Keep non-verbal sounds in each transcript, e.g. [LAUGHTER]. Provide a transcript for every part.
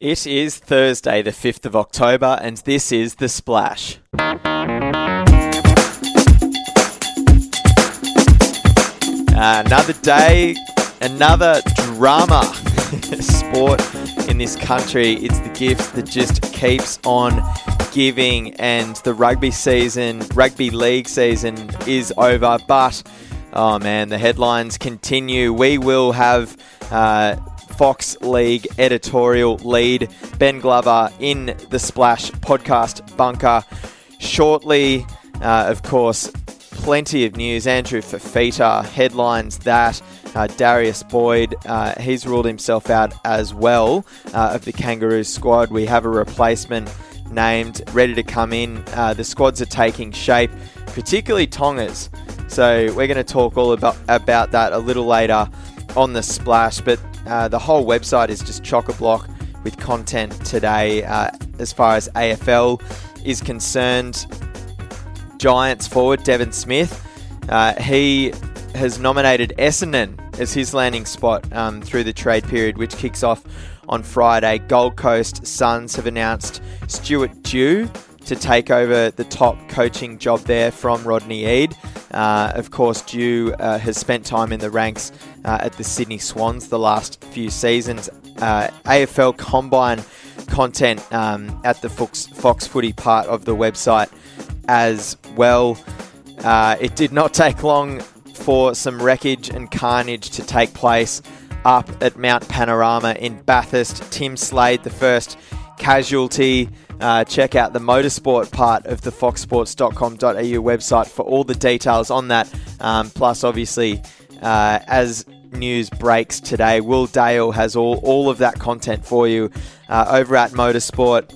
It is Thursday, the 5th of October, and this is The Splash. another day, another drama. [LAUGHS] Sport in this country, it's the gift that just keeps on giving, and the rugby season, rugby league season is over, but oh man, the headlines continue. We will have. Uh, Fox League editorial lead, Ben Glover, in the Splash podcast bunker. Shortly, uh, of course, plenty of news. Andrew Fifita headlines that. Uh, Darius Boyd, uh, he's ruled himself out as well uh, of the Kangaroos squad. We have a replacement named, ready to come in. Uh, the squads are taking shape, particularly Tongas. So we're going to talk all about, about that a little later on the splash. But uh, the whole website is just chock a block with content today uh, as far as AFL is concerned. Giants forward Devon Smith, uh, he has nominated Essendon as his landing spot um, through the trade period, which kicks off on Friday. Gold Coast Suns have announced Stuart Dew to take over the top coaching job there from Rodney Eade. Uh, of course, Dew uh, has spent time in the ranks uh, at the Sydney Swans the last few seasons. Uh, AFL Combine content um, at the Fox, Fox Footy part of the website as well. Uh, it did not [LAUGHS] take long for some wreckage and carnage to take place up at Mount Panorama in Bathurst. Tim Slade, the first casualty. Uh, check out the motorsport part of the foxsports.com.au website for all the details on that. Um, plus, obviously, uh, as news breaks today, Will Dale has all, all of that content for you uh, over at Motorsport.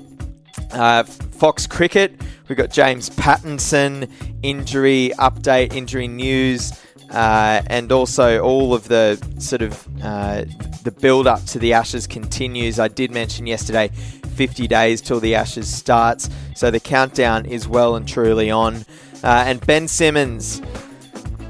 Uh, Fox Cricket, we've got James Pattinson injury update, injury news. Uh, and also all of the sort of uh, the build up to the Ashes continues. I did mention yesterday 50 days till the Ashes starts, so the countdown is well and truly on. Uh, and Ben Simmons,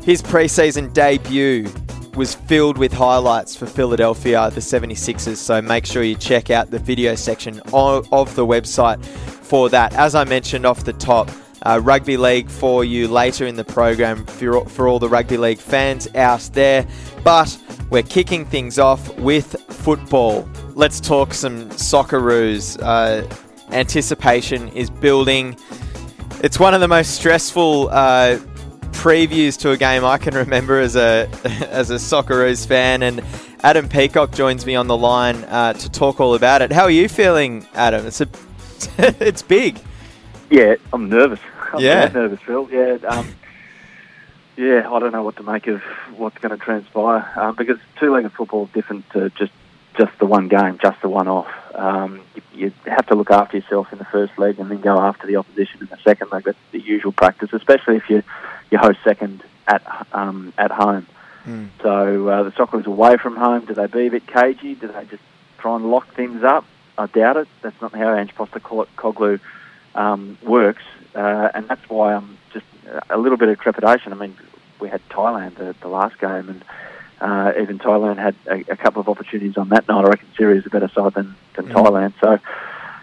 his preseason debut was filled with highlights for Philadelphia, the 76ers, so make sure you check out the video section of, of the website for that. As I mentioned off the top, uh, rugby league for you later in the program for, for all the rugby league fans out there. But we're kicking things off with football. Let's talk some Socceroos. Uh, anticipation is building. It's one of the most stressful uh, previews to a game I can remember as a [LAUGHS] as a Socceroos fan, and Adam Peacock joins me on the line uh, to talk all about it. How are you feeling, Adam? It's a [LAUGHS] it's big. Yeah, I'm nervous. [LAUGHS] I'm yeah, nervous, Phil. Yeah, um, yeah. I don't know what to make of what's going to transpire um, because two-legged football is different to just just the one game, just the one-off. Um, you, you, have to look after yourself in the first leg and then go after the opposition in the second leg. That's the usual practice, especially if you you host second at um, at home. Mm. So uh, the Socceroos away from home. Do they be a bit cagey? Do they just try and lock things up? I doubt it. That's not how Ange Postecoglou um, works, uh, and that's why I'm just a little bit of trepidation. I mean, we had Thailand at the last game, and uh, even Thailand had a, a, couple of opportunities on that night. I reckon Syria is a better side than, than mm. Thailand, so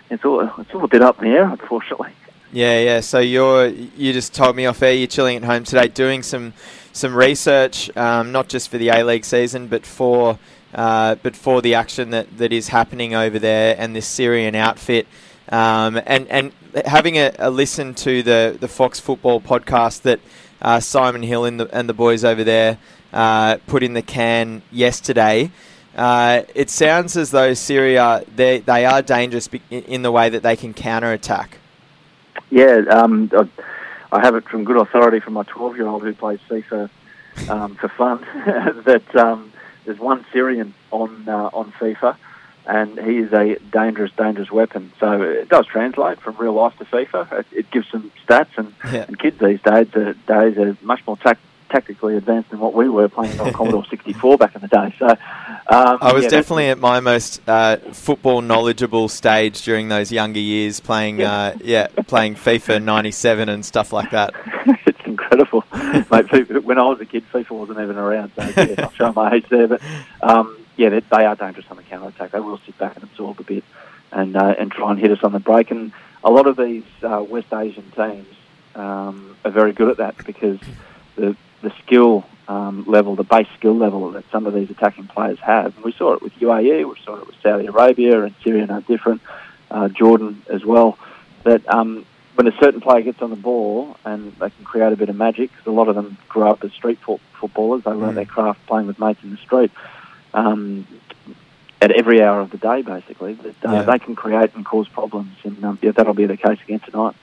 it's all it's all a bit up in the air, unfortunately. Yeah, yeah. So you're you just told me off air you're chilling at home today, doing some some research, um, not just for the A League season, but for uh, but for the action that, that is happening over there and this Syrian outfit. Um, and and having a, a, listen to the, the Fox Football podcast that uh, Simon Hill and the, and the boys over there uh, put in the can yesterday, uh, it sounds as though Syria they they are dangerous in the way that they can counter attack. Yeah, um, I have it from good authority from my 12 year old who plays FIFA um, for fun. [LAUGHS] That um, there's one Syrian on uh, on FIFA and he is a dangerous, dangerous weapon. So it does translate from real life to FIFA. It, it gives some stats, and, yeah. and kids these days are, days are much more tac- tactically advanced than what we were playing on [LAUGHS] Commodore 64 back in the day. So um, I was yeah, definitely at my most uh, football knowledgeable stage during those younger years, playing yeah, uh, yeah playing FIFA 97 and stuff like that. [LAUGHS] it's incredible, mate. When I was a kid, FIFA wasn't even around. So yeah, I'll show my age there, but. Um, yeah, they, they are dangerous on the counter attack. They will sit back and absorb a bit. and uh, and try and hit us on the break. And a lot of these uh, West Asian teams um, are very good at that because the the skill um, level, the base skill level that some of these attacking players have. And we saw it with UAE, we saw it with Saudi Arabia, and Syria no different, uh, Jordan as well. That um, when a certain player gets on the ball and they can create a bit of magic, because a lot of them grew up as street footballers, they learn mm. their craft playing with mates in the street. Um, at every hour of the day, basically, that uh, yeah. they can create and cause problems, and um, yeah, that'll be the case again tonight.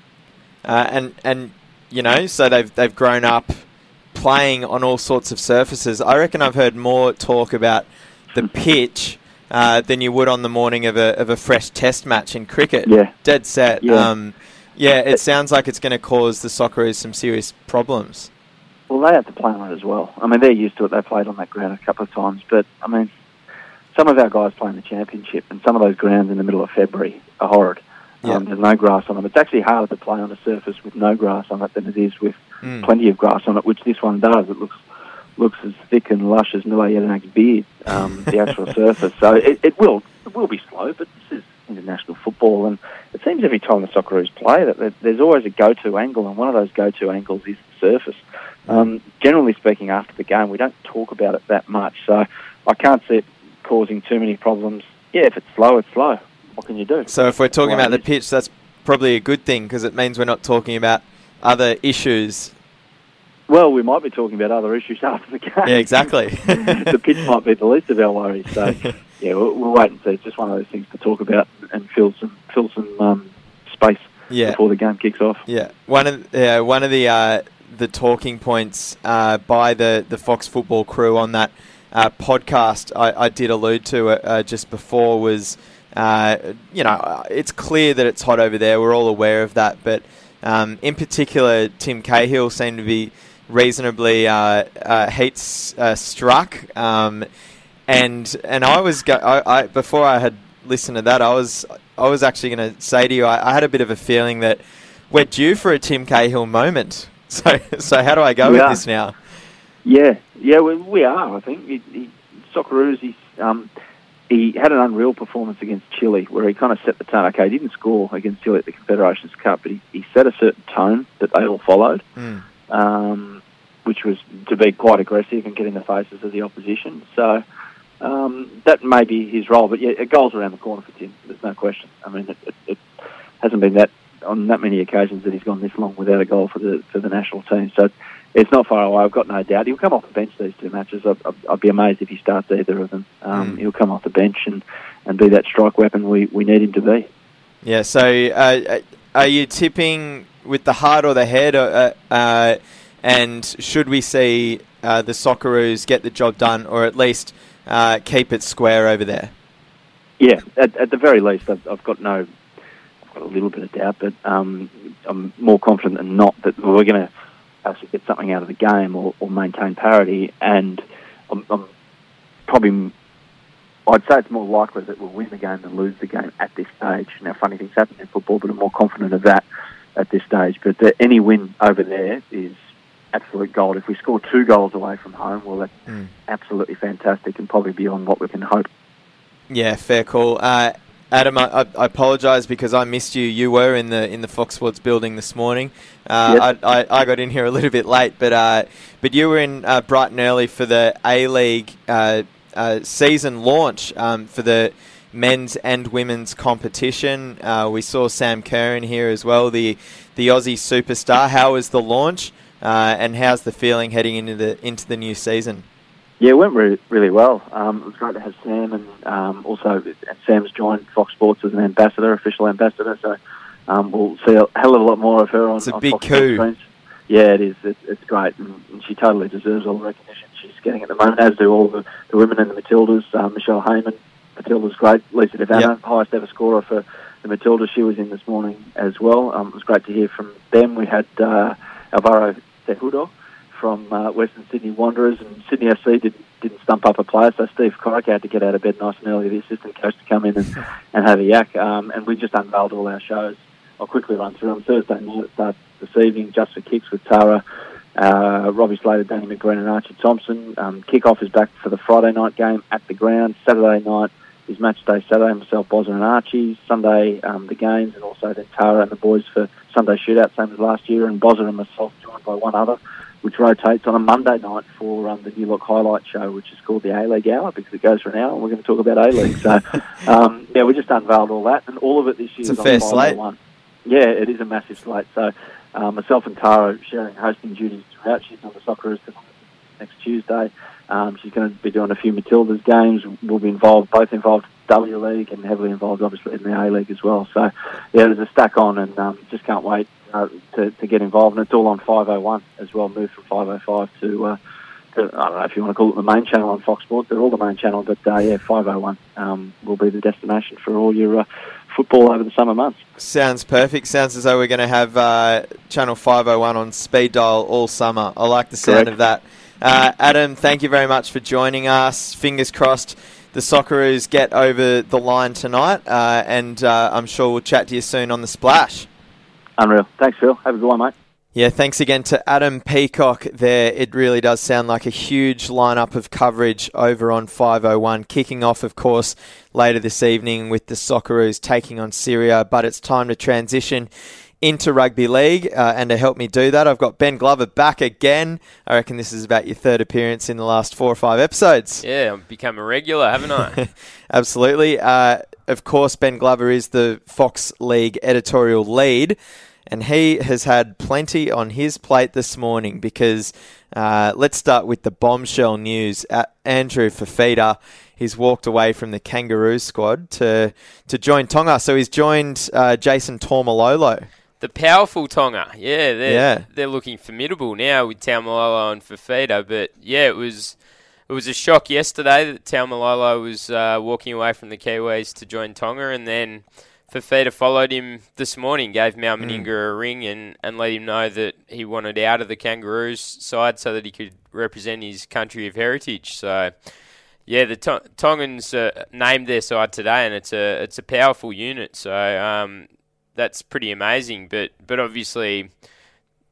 Uh, and and you know, so they've they've grown up playing on all sorts of surfaces. I reckon I've heard more talk about the pitch uh, than you would on the morning of a of a fresh Test match in cricket. Yeah, dead set. Yeah, um, yeah it sounds like it's going to cause the Socceroos some serious problems. Well, they have to play on it as well. I mean, they're used to it. They played on that ground a couple of times, but I mean, some of our guys play in the championship, and some of those grounds in the middle of February are horrid. Yeah. Um, there's no grass on them. It's actually harder to play on a surface with no grass on it than it is with mm. plenty of grass on it, which this one does. It looks looks as thick and lush as Nua Jedinak beard, um, the actual [LAUGHS] surface. So it, it will it will be slow, but this is international football, and it seems every time the Socceroos play that there's always a go-to angle, and one of those go-to angles is the surface. Um, generally speaking, after the game, we don't talk about it that much, so I can't see it causing too many problems. Yeah, if it's slow, it's slow. What can you do? So if we're talking about the pitch, that's probably a good thing because it means we're not talking about other issues. Well, we might be talking about other issues [LAUGHS] after the game. Yeah, exactly. [LAUGHS] [LAUGHS] the pitch might be the least of our worries. So, yeah, we'll, we'll, wait and see. It's just one of those things to talk about and fill some fill some um, space yeah. before the game kicks off. Yeah, one of uh, one of the uh, the talking points uh, by the the Fox Football crew on that uh, podcast I, I, did allude to uh, just before was. Uh, you know, it's clear that it's hot over there. We're all aware of that. But um, in particular, Tim Cahill seemed to be reasonably uh, uh, heat uh, struck. Um, and and I was go- I, I, before I had listened to that, I was I was actually going to say to you, I, I, had a bit of a feeling that we're due for a Tim Cahill moment. So [LAUGHS] so how do I go we with are. this now? Yeah, yeah, we, we are. I think he, he, Socceroos. He's um, he had an unreal performance against Chile, where he kind of set the tone. Okay, he didn't score against Chile at the Confederations Cup, but he, he set a certain tone that they all followed, mm. um, which was to be quite aggressive and get in the faces of the opposition. So um, that may be his role. But yeah, a goal's around the corner for Tim. There's no question. I mean, it, it, it hasn't been that on that many occasions that he's gone this long without a goal for the for the national team. So it's not far away. I've got no doubt he'll come off the bench these two matches. I'd, I'd be amazed if he starts either of them. Um, mm. He'll come off the bench and, and be that strike weapon we, we need him to be. Yeah. So uh, are you tipping with the heart or the head? Uh, uh, and should we see uh, the Socceroos get the job done, or at least uh, keep it square over there? Yeah, at, at the very least, I've, I've got no got a little bit of doubt, but um, I'm more confident than not that we're going to actually get something out of the game or, or maintain parity. And I'm, I'm, probably, I'd say it's more likely that we'll win the game than lose the game at this stage. Now, funny things happen in football, but I'm more confident of that at this stage. But the, any win over there is absolute gold. If we score two goals away from home, well, that's mm. absolutely fantastic and probably beyond what we can hope. Yeah, fair call. Uh, Adam, I, I apologise because I missed you. You were in the in the Fox Sports building this morning. Uh, yep. I, I, I, got in here a little bit late, but uh, but you were in uh, bright and early for the A League uh, uh, season launch um, for the men's and women's competition. Uh, we saw Sam Kerr in here as well, the the Aussie superstar. How was the launch, and how's the feeling heading into the into the new season? Yeah, it went really, really well. Um, it was great to have Sam, and um, also Sam's joined Fox Sports as an ambassador, official ambassador. So um, we'll see a hell of a lot more of her on. It's a on big Fox coup. Screens. Yeah, it is. It's, it's great, and, and, she totally deserves all the recognition she's getting at the moment, as do all the, the women in the Matildas. Uh, Michelle Heyman, Matilda's great. Lisa De Vanna, yep. highest ever scorer for the Matildas. She was in this morning as well. Um, it was great to hear from them. We had uh, Alvaro Cejudo from uh, Western Sydney Wanderers, and Sydney FC did, didn't stump up a player, so Steve Corica had to get out of bed nice and early, the assistant coach, to come in and, [LAUGHS] and have a yak. Um, and we just unveiled all our shows. I'll quickly run through them. Thursday night starts this evening, Just for Kicks with Tara, uh, Robbie Slater, Danny McGreen and Archie Thompson. Um, kickoff is back for the Friday night game at the ground. Saturday night is match day Saturday. Myself, Bozza and Archie. Sunday, um, the games, and also then Tara and the boys for Sunday shootout, same as last year. And Bozza and myself joined by one other, which rotates on a Monday night for um, the New Look Highlight Show, which is called the A League Hour because it goes for an hour. and We're going to talk about A League. So, [LAUGHS] um, yeah, we just unveiled all that, and all of it this year It's a fair on slate. One. Yeah, it is a massive slate. So, um, myself and Tara sharing hosting duties throughout. She's on the Socceroos next Tuesday. Um, she's going to be doing a few Matildas games. We'll be involved, both involved in W League and heavily involved, obviously, in the A League as well. So, yeah, there's a stack on, and um, just can't wait uh, to, to get involved. And it's all on 501 as well. Moved from 505 to, uh, to I don't know if you want to call it the main channel on Fox Sports. They're all the main channel, but uh, yeah, 501 um, will be the destination for all your uh, football over the summer months. Sounds perfect. Sounds as though we're going to have uh, Channel 501 on speed dial all summer. I like the sound Correct. of that. Uh, Adam, thank you very much for joining us. Fingers crossed the Socceroos get over the line tonight, uh, and uh, I'm sure we'll chat to you soon on the splash. Unreal. Thanks, Phil. Have a good one, mate. Yeah, thanks again to Adam Peacock there. It really does sound like a huge lineup of coverage over on 501. Kicking off, of course, later this evening with the Socceroos taking on Syria, but it's time to transition into rugby league. Uh, and to help me do that, I've got Ben Glover back again. I reckon this is about your third appearance in the last four or five episodes. Yeah, I've become a regular, haven't I? [LAUGHS] Absolutely. Uh, of course, Ben Glover is the Fox League editorial lead, and he has had plenty on his plate this morning because uh, let's start with the bombshell news. Uh, Andrew Fifita, he's walked away from the Kangaroo squad to, to join Tonga. So he's joined uh, Jason Taumalolo. The powerful Tonga. Yeah, they're, Yeah. they're looking formidable now with Taumalolo and Fifita. But yeah, it was it was a shock yesterday that Taumalolo was uh, walking away from the Kiwis to join Tonga, and then Fifita followed him this morning, gave Mal Meninga a ring, and, and let him know that he wanted out of the Kangaroos side so that he could represent his country of heritage. So. Yeah, the Tongans uh, named their side today, and it's a it's a powerful unit. So um, that's pretty amazing. But but obviously,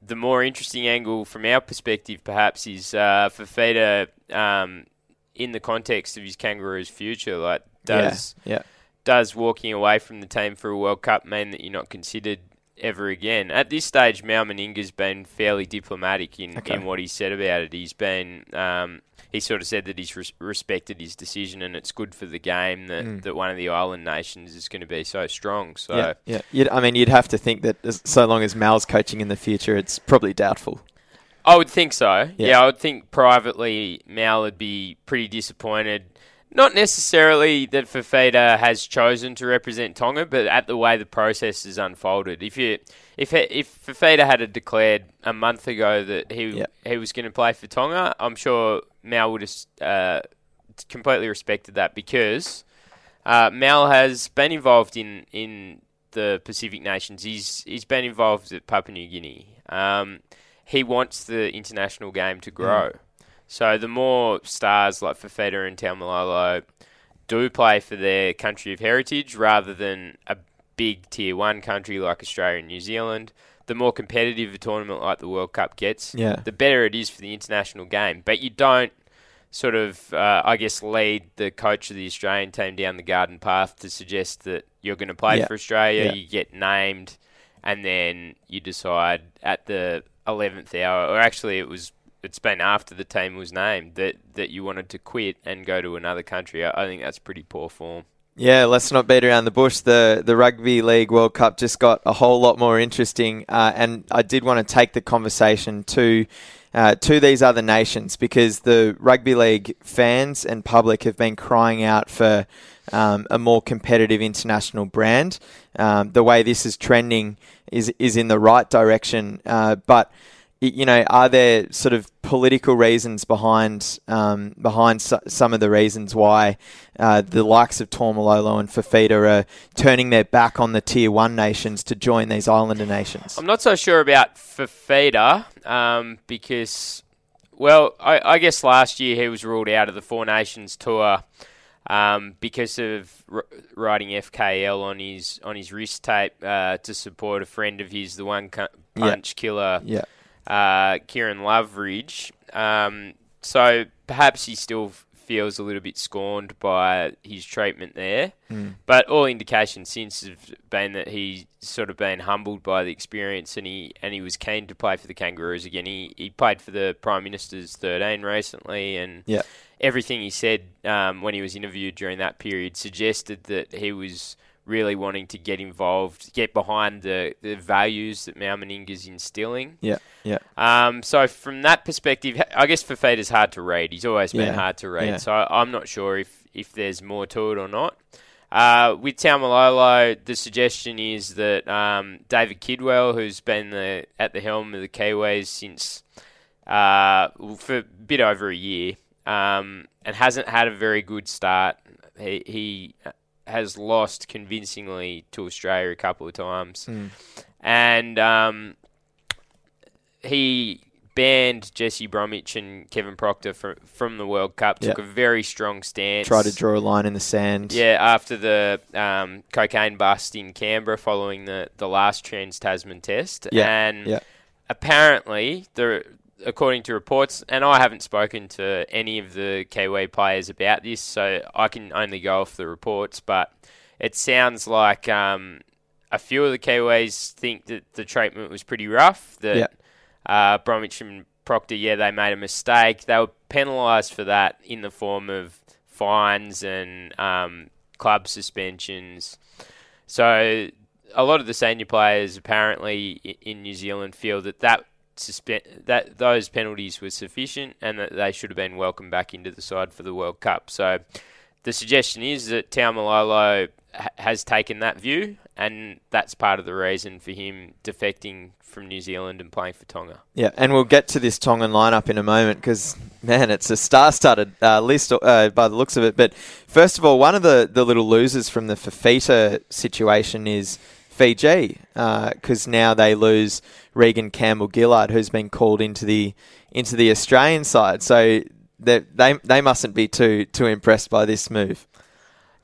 the more interesting angle from our perspective, perhaps, is uh, for Fifita um, in the context of his Kangaroos' future. Like, does yeah, yeah. does walking away from the team for a World Cup mean that you're not considered ever again? At this stage, Mal Meninga's been fairly diplomatic in, Okay. in what he said about it. He's been um, he sort of said that he's res- respected his decision and it's good for the game that, Mm. that one of the island nations is going to be so strong. So yeah, yeah. You'd, I mean, you'd have to think that as, so long as Mal's coaching in the future, it's probably doubtful. I would think so. Yeah. Yeah, I would think privately Mal would be pretty disappointed. Not necessarily that Fifita has chosen to represent Tonga, but at the way the process has unfolded. If you if if Fifita had declared a month ago that he Yeah. he was going to play for Tonga, I'm sure Mal would have uh, completely respected that because uh, Mal has been involved in, in the Pacific nations. He's he's been involved at Papua New Guinea. Um, he wants the international game to grow. So the more stars like Fifita and Taumalolo do play for their country of heritage rather than a big tier one country like Australia and New Zealand, the more competitive a tournament like the World Cup gets, Yeah. the better it is for the international game. But you don't sort of, uh, I guess, lead the coach of the Australian team down the garden path to suggest that you're going to play Yeah. for Australia. Yeah. You get named, and then you decide at the eleventh hour, or actually, it was. It's been after the team was named that, that you wanted to quit and go to another country. I, I think that's pretty poor form. Yeah, let's not beat around the bush. The the Rugby League World Cup just got a whole lot more interesting, uh, and I did want to take the conversation to uh, to these other nations because the Rugby League fans and public have been crying out for um, a more competitive international brand. Um, the way this is trending is is in the right direction, uh, but you know, are there sort of political reasons behind um, behind so, some of the reasons why uh, the likes of Taumalolo and Fifita are turning their back on the tier one nations to join these islander nations? I'm not so sure about Fifita um, because, well, I, I guess last year he was ruled out of the Four Nations tour um, because of r- writing FKL on his on his wrist tape uh, to support a friend of his, the one punch killer, Yeah, uh, Kieran Loveridge. Um, so perhaps he still feels a little bit scorned by his treatment there. Mm. But all indications since have been that he's sort of been humbled by the experience and he and he was keen to play for the Kangaroos again. He he played for the Prime Minister's 13 recently and Yeah. everything he said um, when he was interviewed during that period suggested that he was really wanting to get involved, get behind the, the values that Mal is instilling. Yeah, yeah. Um, so from that perspective, I guess Fifita's hard to read. He's always been Yeah, hard to read. yeah. So I'm not sure if, if there's more to it or not. Uh, with Taumalolo, the suggestion is that um, David Kidwell, who's been the, at the helm of the Kiwis since uh, for a bit over a year, um, and hasn't had a very good start. He, he has lost convincingly to Australia a couple of times, Mm. and um, he banned Jesse Bromwich and Kevin Proctor from from the World Cup. Took a very strong stance. Tried to draw a line in the sand. Yeah, after the um, cocaine bust in Canberra following the, the last Trans Tasman test. And apparently, the, according to reports, and I haven't spoken to any of the Kiwi players about this, so I can only go off the reports, but it sounds like um, a few of the Kiwis think that the treatment was pretty rough, that Yeah. uh, Bromwich and Proctor, yeah, they made a mistake. They were penalised for that in the form of fines and um, club suspensions. So a lot of the senior players apparently in New Zealand feel that that that those penalties were sufficient and that they should have been welcomed back into the side for the World Cup. So the suggestion is that Taumalolo ha- has taken that view, and that's part of the reason for him defecting from New Zealand and playing for Tonga. Yeah, and we'll get to this Tongan lineup in a moment because, man, it's a star-studded uh, list uh, by the looks of it. But first of all, one of the, the little losers from the Fifita situation is Fiji because now they lose Reagan Campbell Gillard, who's been called into the into the Australian side. So they they they mustn't be too too impressed by this move.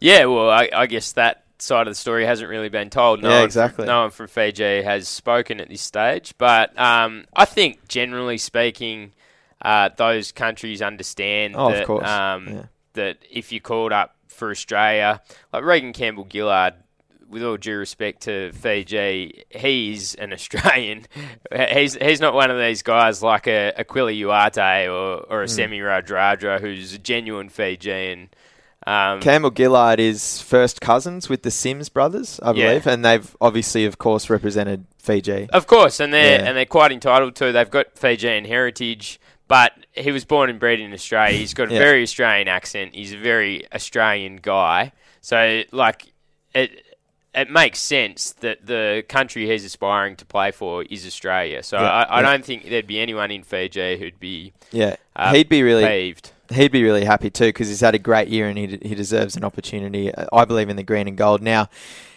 Yeah, well, I, I guess that side of the story hasn't really been told. No Yeah, one exactly. From, no one from Fiji has spoken at this stage, but um, I think generally speaking, uh, those countries understand Oh, that um, Yeah. that if you called up for Australia, like Reagan Campbell Gillard. With all due respect to Fiji, he's an Australian. [LAUGHS] He's he's not one of these guys like a Aquila Uate or, or a Mm. Semi Radradra who's a genuine Fijian. Um, Campbell Gillard is first cousins with the Sims brothers, I Yeah. believe, and they've obviously, of course, represented Fiji. Of course, and they're Yeah. and they're quite entitled to. They've got Fijian heritage, but he was born and bred in Australia. He's got a Yeah. very Australian accent. He's a very Australian guy. So, like, it it makes sense that the country he's aspiring to play for is Australia. So, Yeah, I, I yeah. don't think there'd be anyone in Fiji who'd be Yeah, uh, he'd be really peeved. he'd be really happy too because he's had a great year and he, he deserves an opportunity. I believe in the green and gold. Now,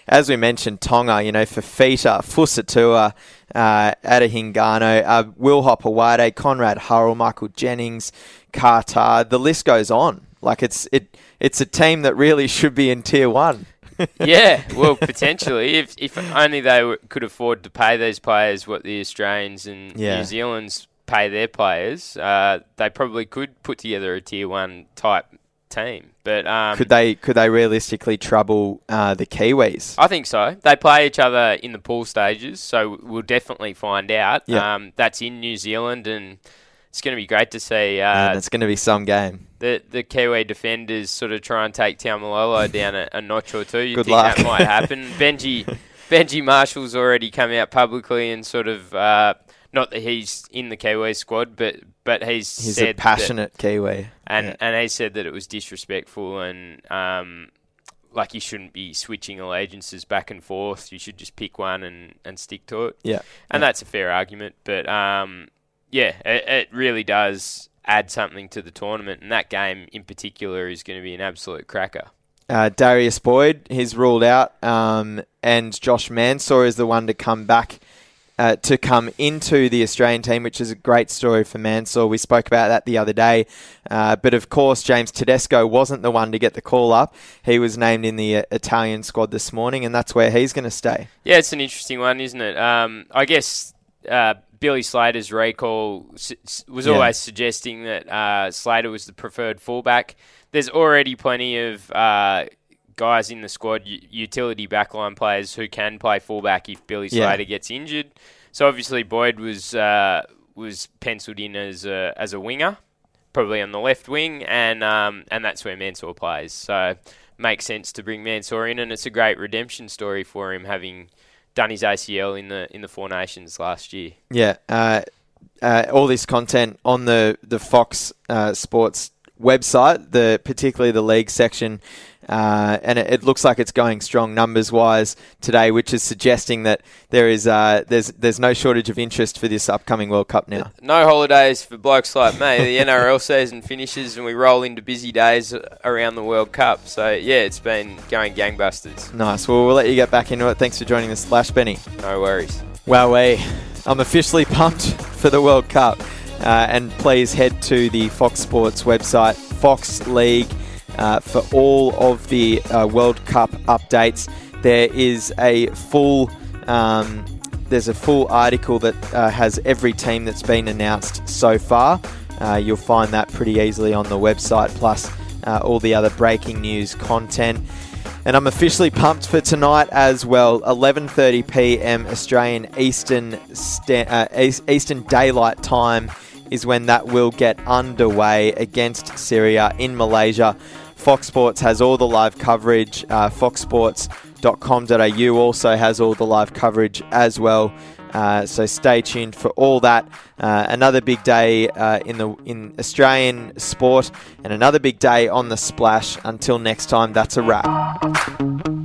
as we mentioned, Tonga, you know, Fifita, Fusitu'a, uh, Ata Hingano, uh, Will Hopoate, Konrad Hurrell, Michael Jennings, Kata. The list goes on. Like it's it it's a team that really [LAUGHS] should be in tier one. Yeah, well, potentially, if if only they w- could afford to pay these players what the Australians and Yeah. New Zealand's pay their players, uh, they probably could put together a tier one type team. But um, could they could they realistically trouble uh, the Kiwis? I think so. They play each other in the pool stages, so we'll definitely find out. Yeah. Um, that's in New Zealand, and it's going to be great to see uh, and it's going to be some game. The the Kiwi defenders sort of try and take Taumalolo down a, a notch or two. You Good think luck. that might [LAUGHS] happen? Benji Benji Marshall's already come out publicly and sort of uh, not that he's in the Kiwi squad, but but he's He's said a passionate Kiwi. and Yeah. and he said that it was disrespectful and um, like you shouldn't be switching allegiances back and forth. You should just pick one and, and stick to it. Yeah. And Yeah. that's a fair argument, but um, yeah, it, it really does add something to the tournament, and that game in particular is going to be an absolute cracker. Uh, Darius Boyd, he's ruled out, um, and Josh Mansour is the one to come back. Uh, to come into the Australian team, which is a great story for Mansour. We spoke about that the other day. Uh, but of course, James Tedesco wasn't the one to get the call up. He was named in the uh, Italian squad this morning, and that's where he's going to stay. Yeah, it's an interesting one, isn't it? Um, I guess uh, Billy Slater's recall was Yeah. always suggesting that uh, Slater was the preferred fullback. there's already plenty of uh, guys in the squad, utility backline players who can play fullback if Billy Slater yeah. gets injured. So obviously Boyd was uh, was penciled in as a, as a winger, probably on the left wing, and um, and that's where Mansour plays. So makes sense to bring Mansour in, and it's a great redemption story for him having done his ACL in the in the Four Nations last year. Yeah, uh, uh, all this content on the the Fox uh, Sports website, the particularly the league section, uh, and it, it, looks like it's going strong numbers wise today, which is suggesting that there is uh, there's there's no shortage of interest for this upcoming World Cup now. No holidays for blokes like me. The [LAUGHS] NRL season finishes and we roll into busy days around the World Cup. So yeah, it's been going gangbusters. Nice. Well, we'll let you get back into it. Thanks for joining us, Slash Benny. No worries. Wow, we. I'm officially pumped for the World Cup. Uh, and please head to the Fox Sports website, Fox League, uh, for all of the uh, World Cup updates. There is a full um, there's a full article that uh, has every team that's been announced so far. Uh, you'll find that pretty easily on the website, plus uh, all the other breaking news content. And I'm officially pumped for tonight as well. 11:30 p.m. Australian Eastern Eastern Daylight Time is when that will get underway against Syria in Malaysia. Fox Sports has all the live coverage. Uh, foxsports.com.au also has all the live coverage as well. Uh, so stay tuned for all that. Uh, another big day uh, in the in Australian sport, and another big day on the splash. Until next time, that's a wrap.